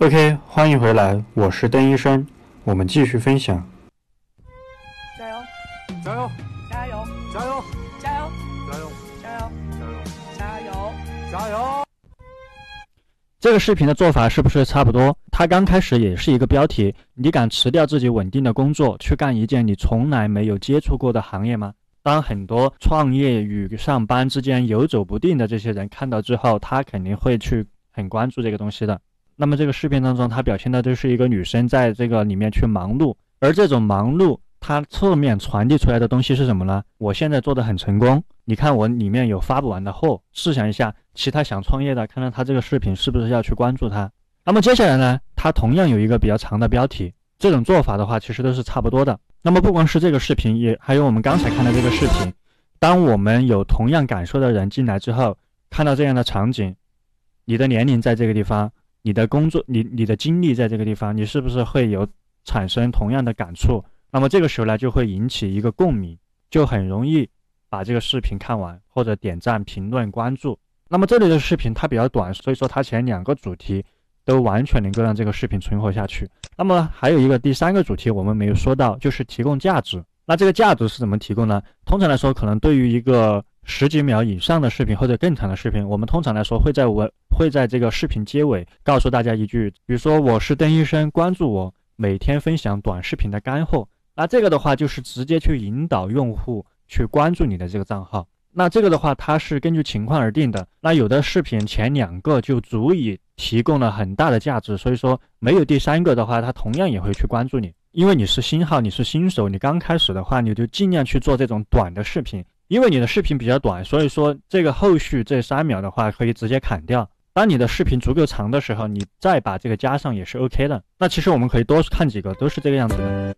OK，欢迎回来，我是邓医生，我们继续分享。加油！加油！加油！加油！加油！加油！加油！加油！加油！加油！这个视频的做法是不是差不多？它刚开始也是一个标题，你敢辞掉自己稳定的工作，去干一件你从来没有接触过的行业吗？当很多创业与上班之间游走不定的这些人看到之后，他肯定会去很关注这个东西的。那么这个视频当中，它表现的就是一个女生在这个里面去忙碌，而这种忙碌，它侧面传递出来的东西是什么呢？我现在做的很成功，你看我里面有发不完的货。试想一下，其他想创业的看到他这个视频，是不是要去关注他？那么接下来呢，它同样有一个比较长的标题，这种做法的话，其实都是差不多的。那么不光是这个视频，也还有我们刚才看的这个视频，当我们有同样感受的人进来之后，看到这样的场景，你的年龄在这个地方。你的工作，你你的经历在这个地方，你是不是会有产生同样的感触？那么这个时候呢，就会引起一个共鸣，就很容易把这个视频看完，或者点赞、评论、关注。那么这里的视频它比较短，所以说它前两个主题都完全能够让这个视频存活下去。那么还有一个第三个主题我们没有说到，就是提供价值。那这个价值是怎么提供呢？通常来说，可能对于一个十几秒以上的视频或者更长的视频，我们通常来说会在文会在这个视频结尾告诉大家一句，比如说我是邓医生，关注我，每天分享短视频的干货。那这个的话就是直接去引导用户去关注你的这个账号。那这个的话它是根据情况而定的。那有的视频前两个就足以提供了很大的价值，所以说没有第三个的话，它同样也会去关注你，因为你是新号，你是新手，你刚开始的话，你就尽量去做这种短的视频。因为你的视频比较短，所以说这个后续这三秒的话可以直接砍掉。当你的视频足够长的时候，你再把这个加上也是 OK 的。那其实我们可以多看几个，都是这个样子的。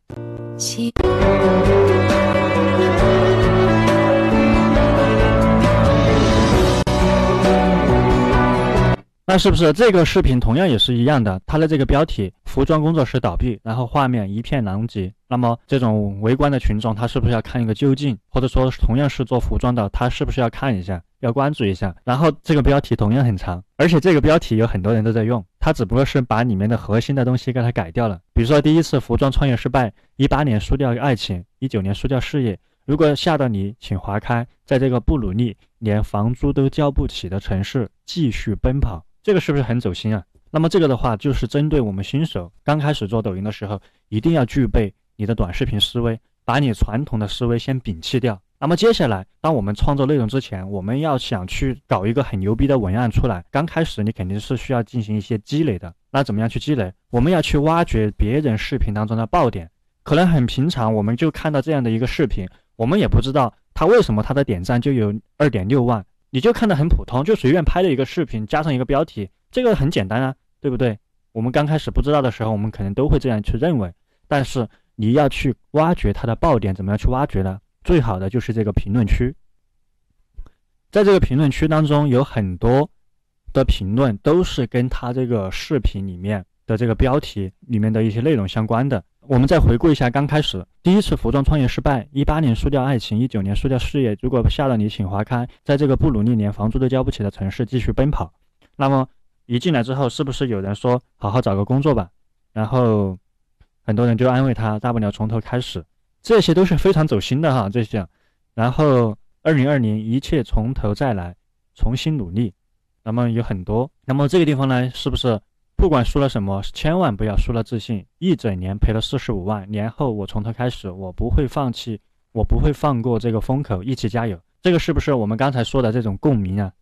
那是不是这个视频同样也是一样的？它的这个标题“服装工作室倒闭”，然后画面一片狼藉。那么这种围观的群众，他是不是要看一个究竟？或者说同样是做服装的，他是不是要看一下，要关注一下？然后这个标题同样很长，而且这个标题有很多人都在用，他只不过是把里面的核心的东西给它改掉了。比如说第一次服装创业失败，一八年输掉爱情，一九年输掉事业。如果吓到你，请划开，在这个不努力、连房租都交不起的城市继续奔跑。这个是不是很走心啊？那么这个的话，就是针对我们新手刚开始做抖音的时候，一定要具备你的短视频思维，把你传统的思维先摒弃掉。那么接下来，当我们创作内容之前，我们要想去搞一个很牛逼的文案出来，刚开始你肯定是需要进行一些积累的。那怎么样去积累？我们要去挖掘别人视频当中的爆点，可能很平常，我们就看到这样的一个视频，我们也不知道他为什么他的点赞就有二点六万。你就看得很普通，就随便拍的一个视频，加上一个标题，这个很简单啊，对不对？我们刚开始不知道的时候，我们可能都会这样去认为。但是你要去挖掘它的爆点，怎么样去挖掘呢？最好的就是这个评论区，在这个评论区当中，有很多的评论都是跟他这个视频里面的这个标题里面的一些内容相关的。我们再回顾一下，刚开始第一次服装创业失败，一八年输掉爱情，一九年输掉事业。如果吓了你，请划开，在这个不努力、连房租都交不起的城市继续奔跑。那么一进来之后，是不是有人说好好找个工作吧？然后很多人就安慰他，大不了从头开始。这些都是非常走心的哈，这些。然后二零二零一切从头再来，重新努力。那么有很多。那么这个地方呢，是不是？不管输了什么，千万不要输了自信。一整年赔了四十五万，年后我从头开始，我不会放弃，我不会放过这个风口，一起加油。这个是不是我们刚才说的这种共鸣啊？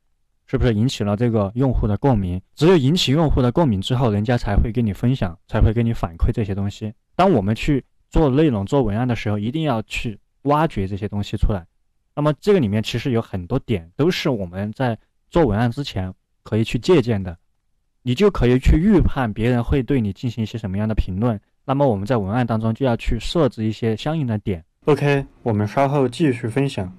是不是引起了这个用户的共鸣？只有引起用户的共鸣之后，人家才会跟你分享，才会给你反馈这些东西。当我们去做内容、做文案的时候，一定要去挖掘这些东西出来。那么这个里面其实有很多点，都是我们在做文案之前可以去借鉴的。你就可以去预判别人会对你进行一些什么样的评论，那么我们在文案当中就要去设置一些相应的点。OK，我们稍后继续分享。